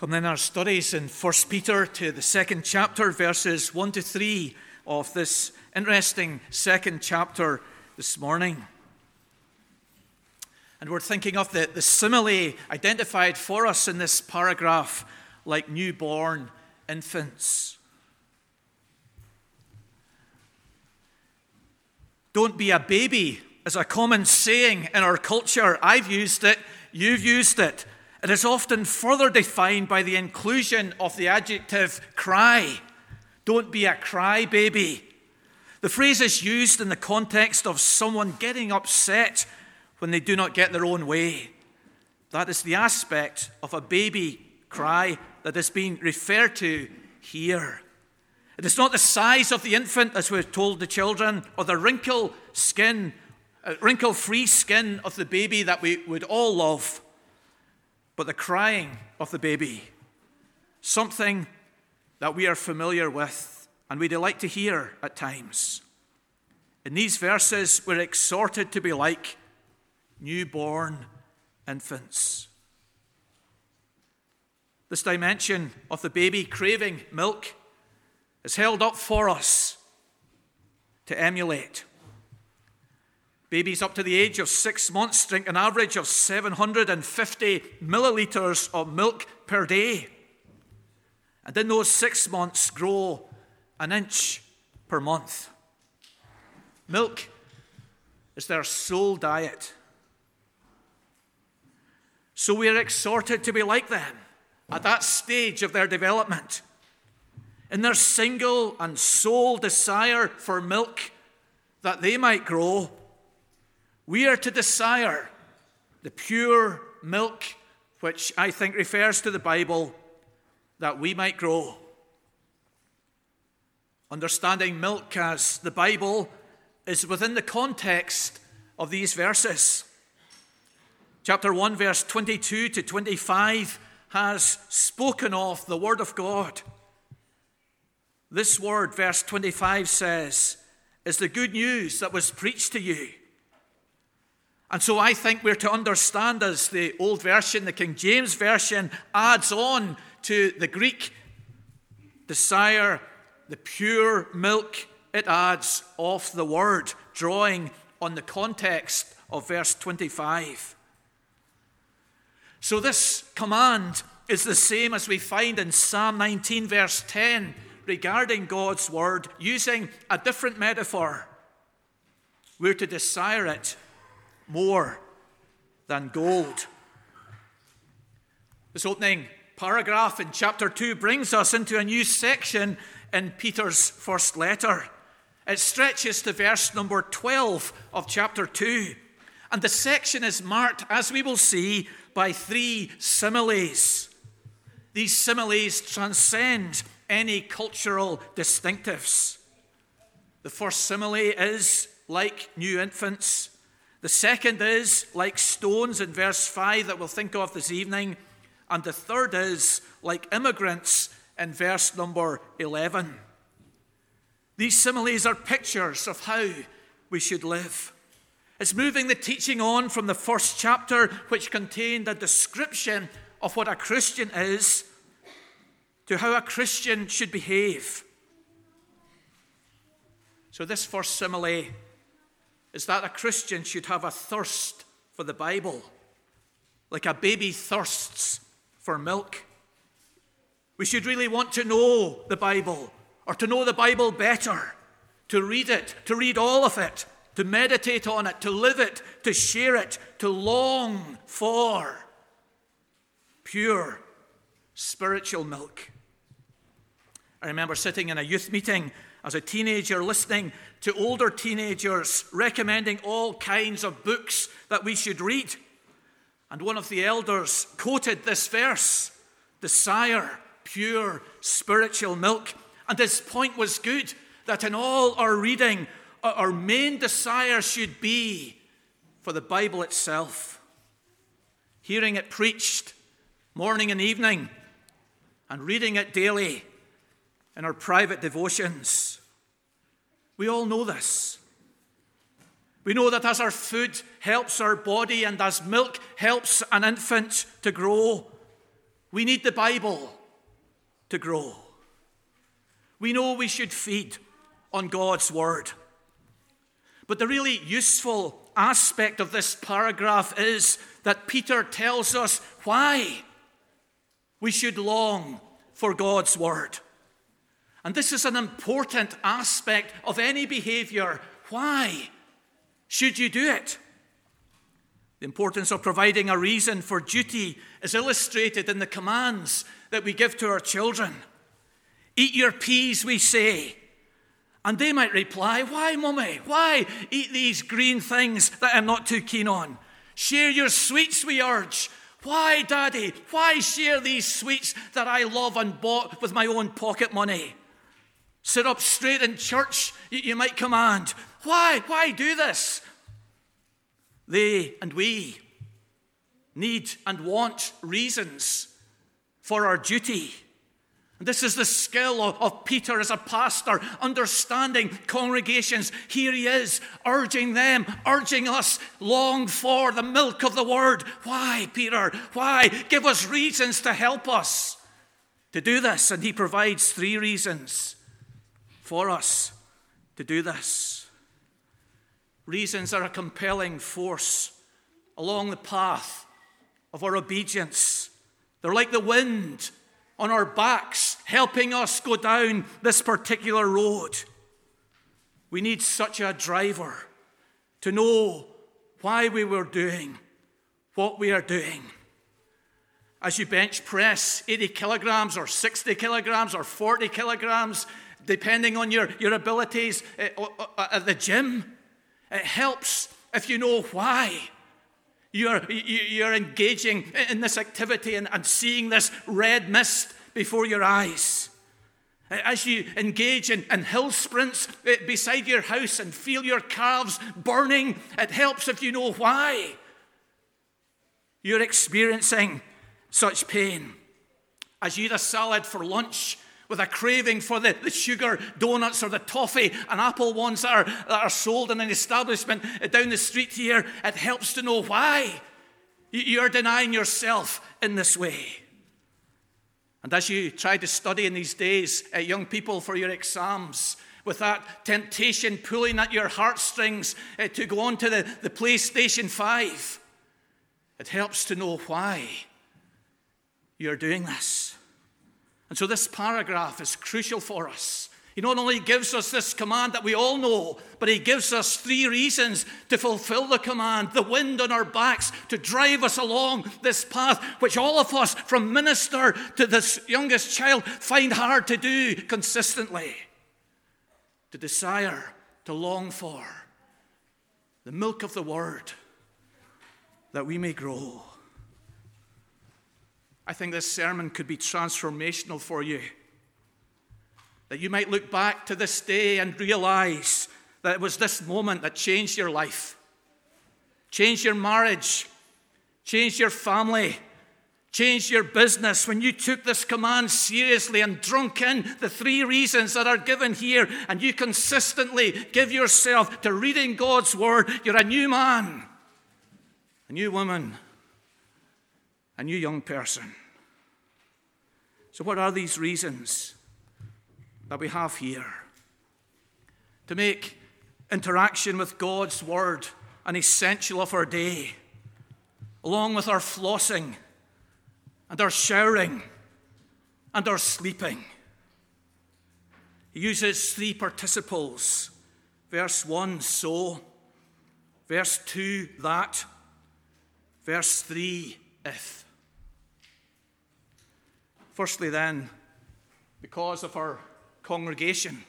Come in our studies in 1 Peter to the second chapter, verses 1 to 3 of this interesting second chapter this morning. And we're thinking of the, the simile identified for us in this paragraph like newborn infants. Don't be a baby is a common saying in our culture. I've used it, you've used it. It is often further defined by the inclusion of the adjective cry. Don't be a cry baby. The phrase is used in the context of someone getting upset when they do not get their own way. That is the aspect of a baby cry that is being referred to here. It is not the size of the infant, as we're told the children, or the wrinkle skin, uh, wrinkle free skin of the baby that we would all love but the crying of the baby, something that we are familiar with and we delight to hear at times. In these verses, we're exhorted to be like newborn infants. This dimension of the baby craving milk is held up for us to emulate. Babies up to the age of six months drink an average of 750 millilitres of milk per day. And in those six months, grow an inch per month. Milk is their sole diet. So we are exhorted to be like them at that stage of their development. In their single and sole desire for milk, that they might grow we are to desire the pure milk, which I think refers to the Bible, that we might grow. Understanding milk as the Bible is within the context of these verses. Chapter 1, verse 22 to 25 has spoken of the Word of God. This word, verse 25 says, is the good news that was preached to you and so I think we're to understand as the old version, the King James Version, adds on to the Greek desire, the pure milk it adds of the word, drawing on the context of verse 25. So this command is the same as we find in Psalm 19, verse 10, regarding God's word, using a different metaphor. We're to desire it more than gold. This opening paragraph in chapter 2 brings us into a new section in Peter's first letter. It stretches to verse number 12 of chapter 2. And the section is marked, as we will see, by three similes. These similes transcend any cultural distinctives. The first simile is like new infants. The second is like stones in verse 5 that we'll think of this evening. And the third is like immigrants in verse number 11. These similes are pictures of how we should live. It's moving the teaching on from the first chapter, which contained a description of what a Christian is, to how a Christian should behave. So, this first simile is that a Christian should have a thirst for the Bible, like a baby thirsts for milk. We should really want to know the Bible, or to know the Bible better, to read it, to read all of it, to meditate on it, to live it, to share it, to long for pure spiritual milk. I remember sitting in a youth meeting as a teenager listening to older teenagers recommending all kinds of books that we should read. And one of the elders quoted this verse Desire pure spiritual milk. And his point was good that in all our reading, our main desire should be for the Bible itself. Hearing it preached morning and evening, and reading it daily in our private devotions. We all know this. We know that as our food helps our body and as milk helps an infant to grow, We need the Bible to grow. We know we should feed on God's Word. But the really useful aspect of this paragraph is that Peter tells us why we should long for God's Word. And this is an important aspect of any behavior. Why should you do it? The importance of providing a reason for duty is illustrated in the commands that we give to our children. Eat your peas, we say. And they might reply, Why, mummy? Why eat these green things that I'm not too keen on? Share your sweets, we urge. Why, daddy? Why share these sweets that I love and bought with my own pocket money? Sit up straight in church, you might command. Why? Why do this? They and we need and want reasons for our duty. And this is the skill of, of, Peter as a pastor, understanding congregations. Here he is, urging them, urging us, long for the milk of the word. Why, Peter? Why? Give us reasons to help us to do this. And he provides three reasons for us to do this. Reasons are a compelling force along the path of our obedience. They're like the wind on our backs, helping us go down this particular road. We need such a driver to know why we were doing what we are doing. As you bench press 80 kilograms or 60 kilograms or 40 kilograms, depending on your, your abilities eh, at the gym, it helps if you know why. You're, you're engaging in this activity and, and seeing this red mist before your eyes. As you engage in, in, hill sprints eh, beside your house and feel your calves burning, it helps if you know why you're experiencing such pain. As you eat a salad for lunch with a craving for the, the sugar donuts or the toffee and apple ones that are, that are sold in an establishment down the street here, it helps to know why you're denying yourself in this way. And as you try to study in these days, uh, young people, for your exams, with that temptation pulling at your heartstrings uh, to go on to the, the PlayStation 5, it helps to know why you're doing this. And so this paragraph is crucial for us. He not only gives us this command that we all know, but he gives us three reasons to fulfill the command the wind on our backs, to drive us along this path, which all of us, from minister to this youngest child, find hard to do consistently. To desire, to long for the milk of the word, that we may grow. I think this sermon could be transformational for you. That you might look back to this day and realize that it was this moment that changed your life, changed your marriage, changed your family, changed your business when you took this command seriously and drunk in the three reasons that are given here, and you consistently give yourself to reading God's word. You're a new man, a new woman, a new young person. So, what are these reasons that we have here? To make interaction with God's Word an essential of our day, along with our flossing and our showering and our sleeping. He uses three participles. Verse 1, so. Verse 2, that. Verse 3, if. Firstly, then, because of our congregation.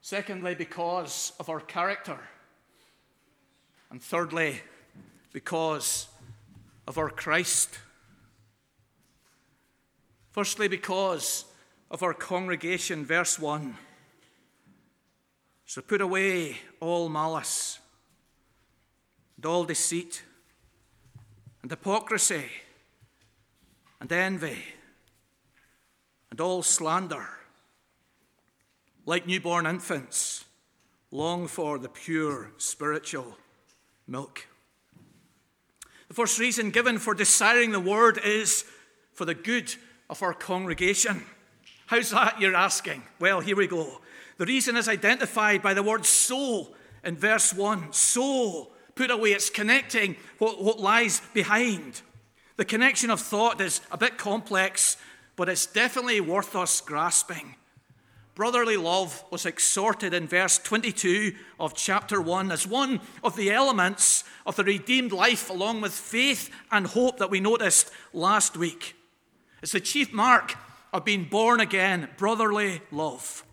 Secondly, because of our character. And thirdly, because of our Christ. Firstly, because of our congregation, verse 1. So put away all malice, and all deceit, and hypocrisy and envy and all slander. Like newborn infants, long for the pure spiritual milk. The first reason given for desiring the word is for the good of our congregation. How's that, you're asking? Well, here we go. The reason is identified by the word soul in verse 1. Soul, put away, it's connecting what, what lies behind. The connection of thought is a bit complex, but it's definitely worth us grasping. Brotherly love was exhorted in verse 22 of chapter 1 as one of the elements of the redeemed life, along with faith and hope that we noticed last week. It's the chief mark of being born again, brotherly love.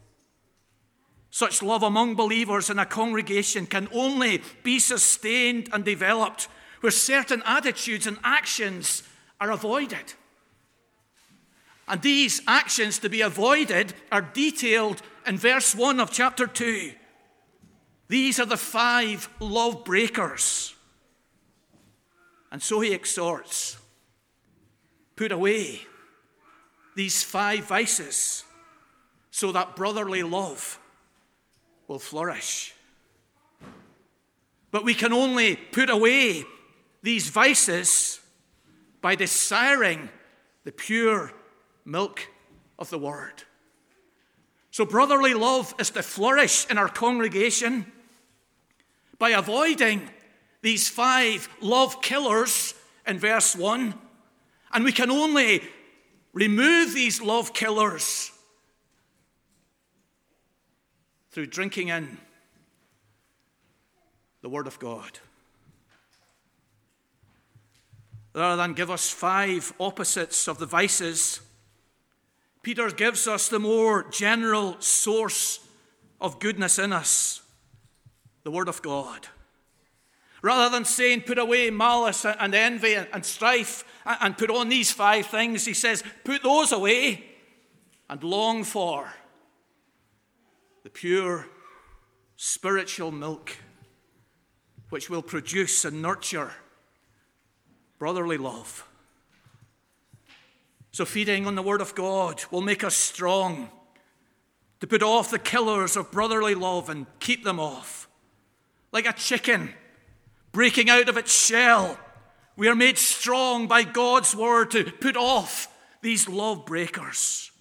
Such love among believers in a congregation can only be sustained and developed where certain attitudes and actions are avoided. And these actions to be avoided are detailed in verse 1 of chapter 2. These are the five love breakers. And so he exhorts put away these five vices so that brotherly love will flourish. But we can only put away these vices by desiring the pure milk of the word. So, brotherly love is to flourish in our congregation by avoiding these five love killers in verse 1. And we can only remove these love killers through drinking in the Word of God. Rather than give us five opposites of the vices, Peter gives us the more general source of goodness in us the Word of God. Rather than saying, put away malice and envy and strife and put on these five things, he says, put those away and long for the pure spiritual milk which will produce and nurture brotherly love. So, feeding on the Word of God will make us strong to put off the killers of brotherly love and keep them off. Like a chicken breaking out of its shell, we are made strong by God's Word to put off these love breakers.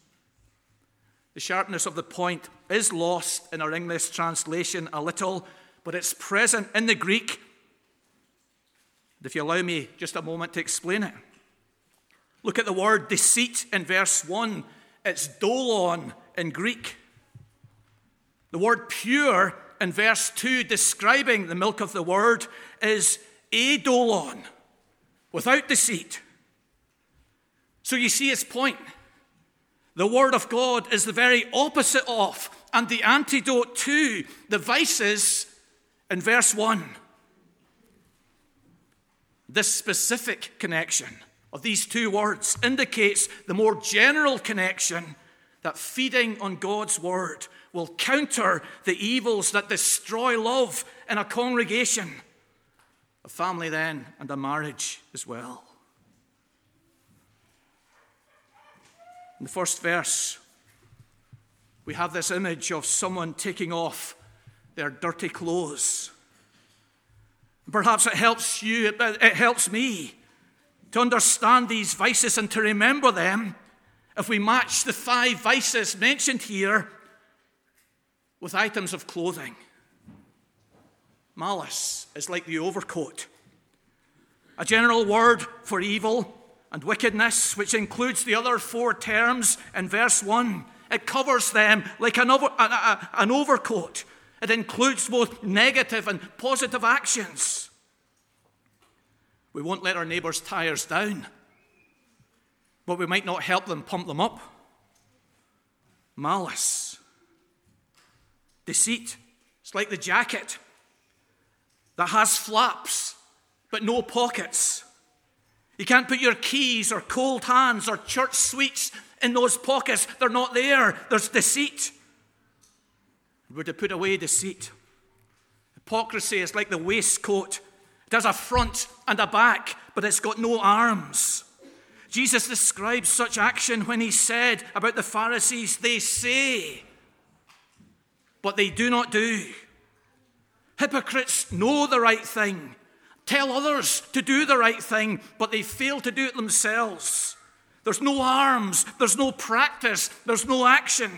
The sharpness of the point is lost in our English translation a little, but it's present in the Greek. If you allow me just a moment to explain it. Look at the word deceit in verse 1. It's dolon in Greek. The word pure in verse 2, describing the milk of the word, is adolon, without deceit. So you see his point. The word of God is the very opposite of and the antidote to the vices in verse 1. This specific connection of these two words indicates the more general connection that feeding on God's word will counter the evils that destroy love in a congregation, a family, then, and a marriage as well. In the first verse, we have this image of someone taking off their dirty clothes. Perhaps it helps you, it helps me to understand these vices and to remember them, if we match the five vices mentioned here with items of clothing. Malice is like the overcoat, a general word for evil and wickedness, which includes the other four terms in verse 1. It covers them like an, over, an overcoat. It includes both negative and positive actions. We won't let our neighbour's tyres down, but we might not help them pump them up. Malice, deceit. It's like the jacket that has flaps but no pockets. You can't put your keys or cold hands or church sweets in those pockets. They're not there. There's deceit. We're to put away deceit. Hypocrisy is like the waistcoat it has a front and a back, but it's got no arms. Jesus describes such action when he said about the Pharisees, they say, but they do not do. Hypocrites know the right thing, tell others to do the right thing, but they fail to do it themselves. There's no arms, there's no practice, there's no action.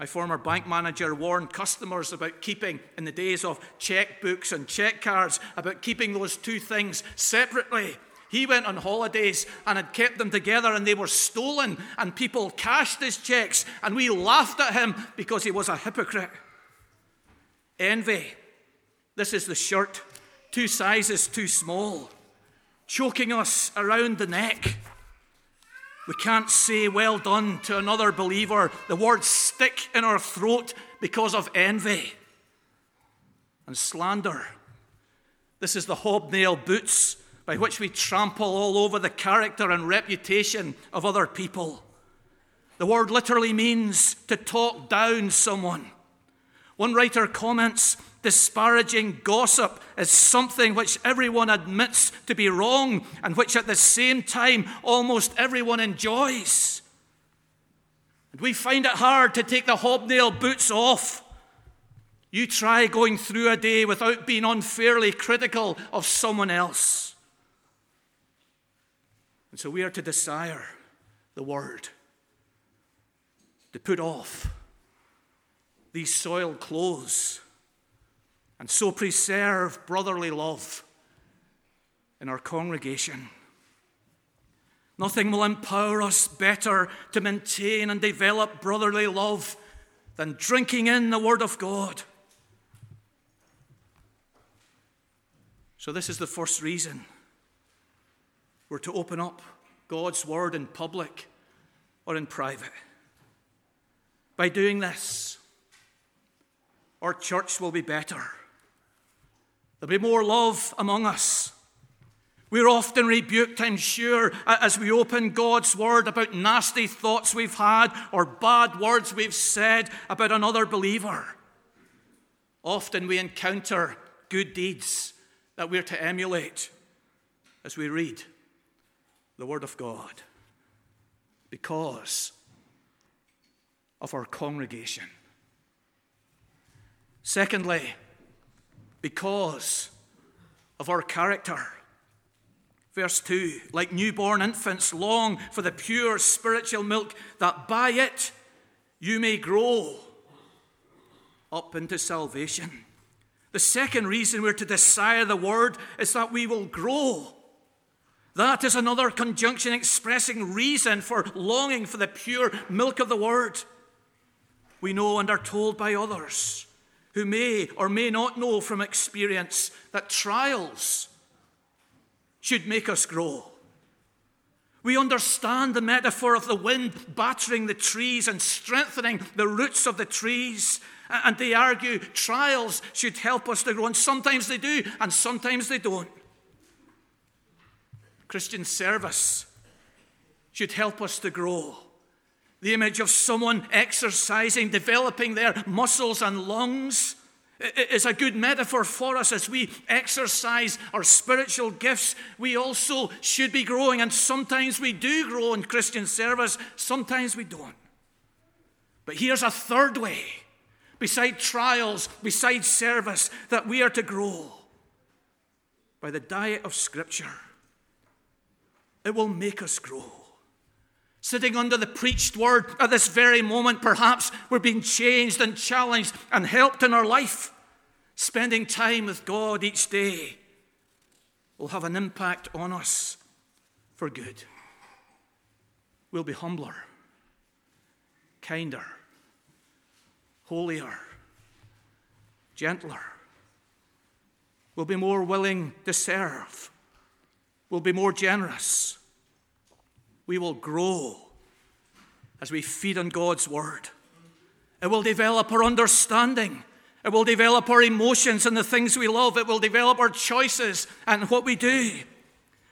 My former bank manager warned customers about keeping, in the days of checkbooks and check cards, about keeping those two things separately. He went on holidays and had kept them together and they were stolen, and people cashed his checks, and we laughed at him because he was a hypocrite. Envy. This is the shirt, two sizes too small, choking us around the neck. We can't say well done to another believer. The words stick in our throat because of envy and slander. This is the hobnail boots by which we trample all over the character and reputation of other people. The word literally means to talk down someone. One writer comments disparaging gossip is something which everyone admits to be wrong and which at the same time almost everyone enjoys. And we find it hard to take the hobnail boots off. You try going through a day without being unfairly critical of someone else. And so we are to desire the word, to put off these soiled clothes and so preserve brotherly love in our congregation. Nothing will empower us better to maintain and develop brotherly love than drinking in the Word of God. So, this is the first reason we're to open up God's Word in public or in private. By doing this, our church will be better. There'll be more love among us. We're often rebuked, I'm sure, as we open God's word about nasty thoughts we've had or bad words we've said about another believer. Often we encounter good deeds that we're to emulate as we read the Word of God because of our congregation. Secondly, because of our character. Verse 2 Like newborn infants, long for the pure spiritual milk, that by it you may grow up into salvation. The second reason we're to desire the word is that we will grow. That is another conjunction expressing reason for longing for the pure milk of the word. We know and are told by others who may or may not know from experience that trials should make us grow. We understand the metaphor of the wind battering the trees and strengthening the roots of the trees. And they argue trials should help us to grow. And sometimes they do, and sometimes they don't. Christian service should help us to grow. The image of someone exercising, developing their muscles and lungs is a good metaphor for us as we exercise our spiritual gifts. We also should be growing, and sometimes we do grow in Christian service, sometimes we don't. But here's a third way, beside trials, beside service, that we are to grow by the diet of Scripture. It will make us grow. Sitting under the preached word at this very moment, perhaps we're being changed and challenged and helped in our life. Spending time with God each day will have an impact on us for good. We'll be humbler, kinder, holier, gentler. We'll be more willing to serve. We'll be more generous we will grow as we feed on God's Word. It will develop our understanding. It will develop our emotions and the things we love. It will develop our choices and what we do.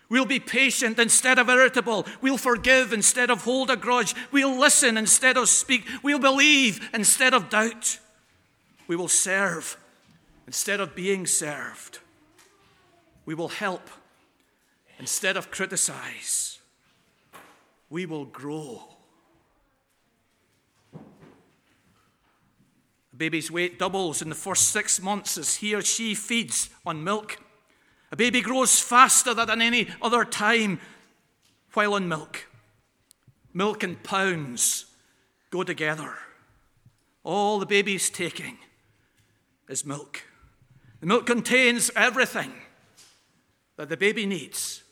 We'll be patient instead of irritable. We'll forgive instead of hold a grudge. We'll listen instead of speak. We'll believe instead of doubt. We will serve instead of being served. We will help instead of criticize we will grow. A baby's weight doubles in the first six months as he or she feeds on milk. A baby grows faster than any other time while on milk. Milk and pounds go together. All the baby's taking is milk. The milk contains everything that the baby needs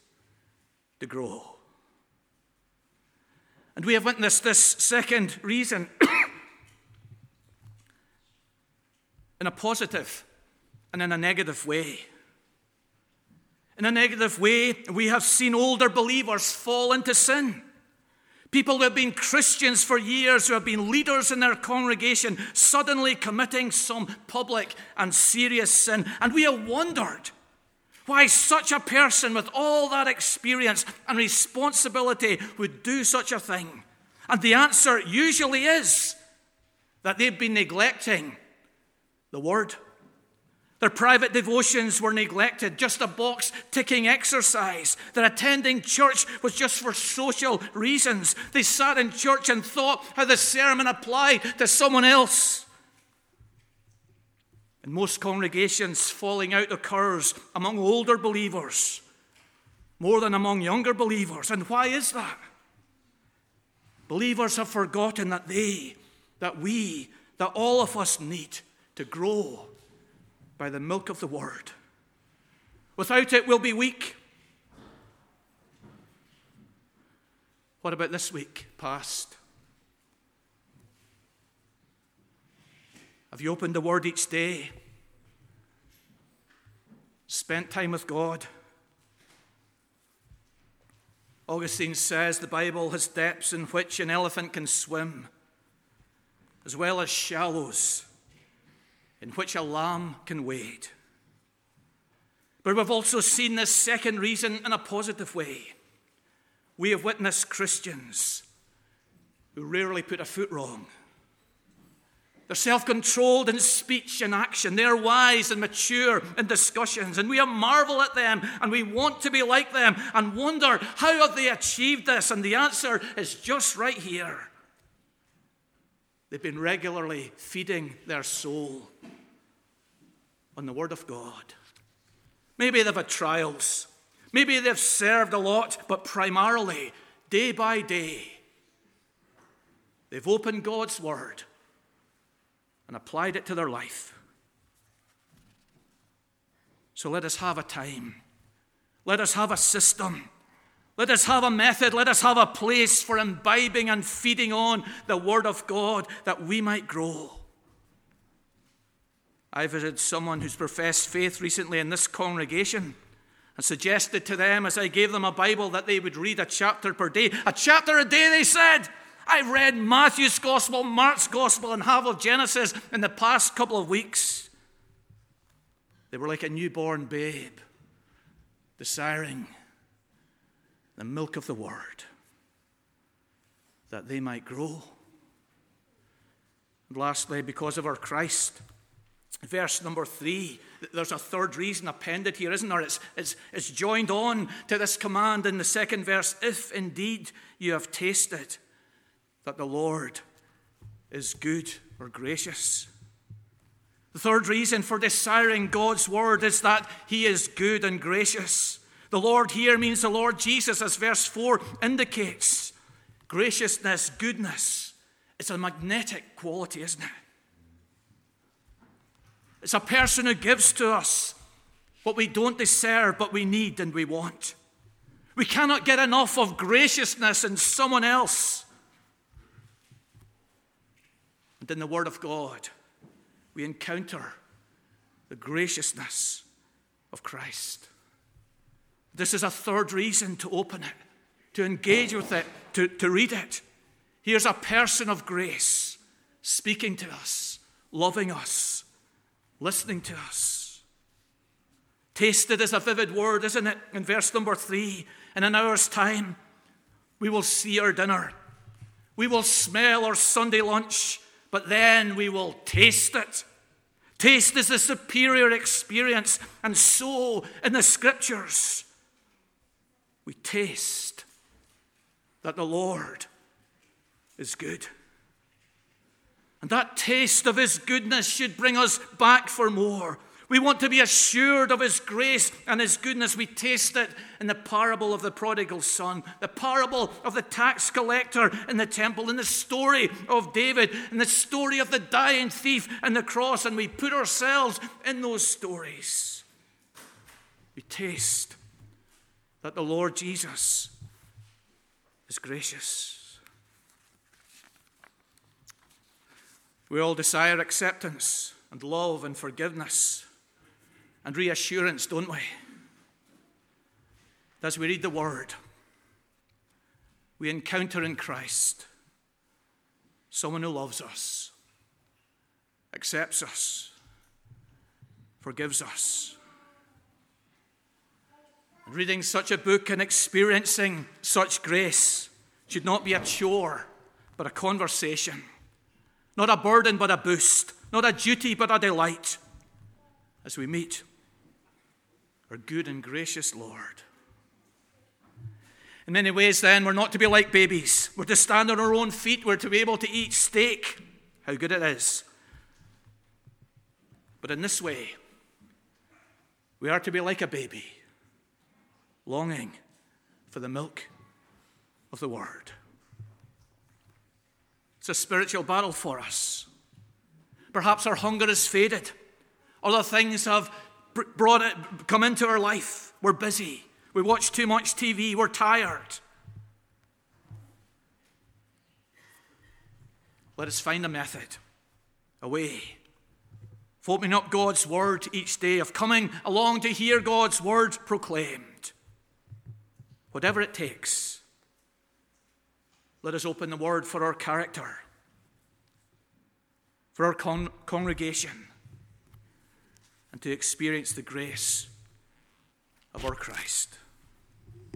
to grow. And we have witnessed this second reason in a positive and in a negative way. In a negative way, we have seen older believers fall into sin. People who have been Christians for years, who have been leaders in their congregation, suddenly committing some public and serious sin. And we have wondered why such a person with all that experience and responsibility would do such a thing. And the answer usually is that they've been neglecting the Word. Their private devotions were neglected, just a box ticking exercise. Their attending church was just for social reasons. They sat in church and thought how the sermon applied to someone else. In most congregations, falling out occurs among older believers more than among younger believers. And why is that? Believers have forgotten that they, that we, that all of us need to grow by the milk of the word. Without it, we'll be weak. What about this week past? Have you opened the word each day? Spent time with God? Augustine says the Bible has depths in which an elephant can swim, as well as shallows in which a lamb can wade. But we've also seen this second reason in a positive way. We have witnessed Christians who rarely put a foot wrong. They're self controlled in speech and action. They're wise and mature in discussions. And we marvel at them and we want to be like them and wonder how have they achieved this? And the answer is just right here. They've been regularly feeding their soul on the Word of God. Maybe they've had trials. Maybe they've served a lot, but primarily, day by day, they've opened God's Word and applied it to their life. So let us have a time. Let us have a system. Let us have a method. Let us have a place for imbibing and feeding on the Word of God that we might grow. I visited someone who's professed faith recently in this congregation and suggested to them as I gave them a Bible that they would read a chapter per day. A chapter a day, they said. I've read Matthew's Gospel, Mark's Gospel, and half of Genesis in the past couple of weeks. They were like a newborn babe, desiring the milk of the Word that they might grow. And lastly, because of our Christ, verse number three, there's a third reason appended here, isn't there? It's, it's, it's joined on to this command in the second verse if indeed you have tasted that the Lord is good or gracious. The third reason for desiring God's word is that he is good and gracious. The Lord here means the Lord Jesus, as verse 4 indicates. Graciousness, goodness, it's a magnetic quality, isn't it? It's a person who gives to us what we don't deserve, but we need and we want. We cannot get enough of graciousness in someone else. And in the Word of God, we encounter the graciousness of Christ. This is a third reason to open it, to engage with it, to, to read it. Here's a person of grace speaking to us, loving us, listening to us. Tasted is a vivid word, isn't it? In verse number three, in an hour's time, we will see our dinner. We will smell our Sunday lunch, but then we will taste it. Taste is the superior experience, and so in the scriptures, we taste that the Lord is good. And that taste of His goodness should bring us back for more. We want to be assured of His grace and His goodness. We taste it in the parable of the prodigal son, the parable of the tax collector in the temple, in the story of David, in the story of the dying thief and the cross, and we put ourselves in those stories. We taste that the Lord Jesus is gracious. We all desire acceptance and love and forgiveness and reassurance, don't we? As we read the Word, we encounter in Christ someone who loves us, accepts us, forgives us. And Reading such a book and experiencing such grace should not be a chore, but a conversation. Not a burden, but a boost. Not a duty, but a delight. As we meet our good and gracious Lord. In many ways, then, we're not to be like babies. We're to stand on our own feet. We're to be able to eat steak. How good it is. But in this way, we are to be like a baby, longing for the milk of the Word. It's a spiritual battle for us. Perhaps our hunger has faded. Other things have brought it, come into our life. We're busy. We watch too much TV. We're tired. Let us find a method, a way of opening up God's word each day, of coming along to hear God's word proclaimed. Whatever it takes, let us open the word for our character, for our con- congregation and to experience the grace of our Christ.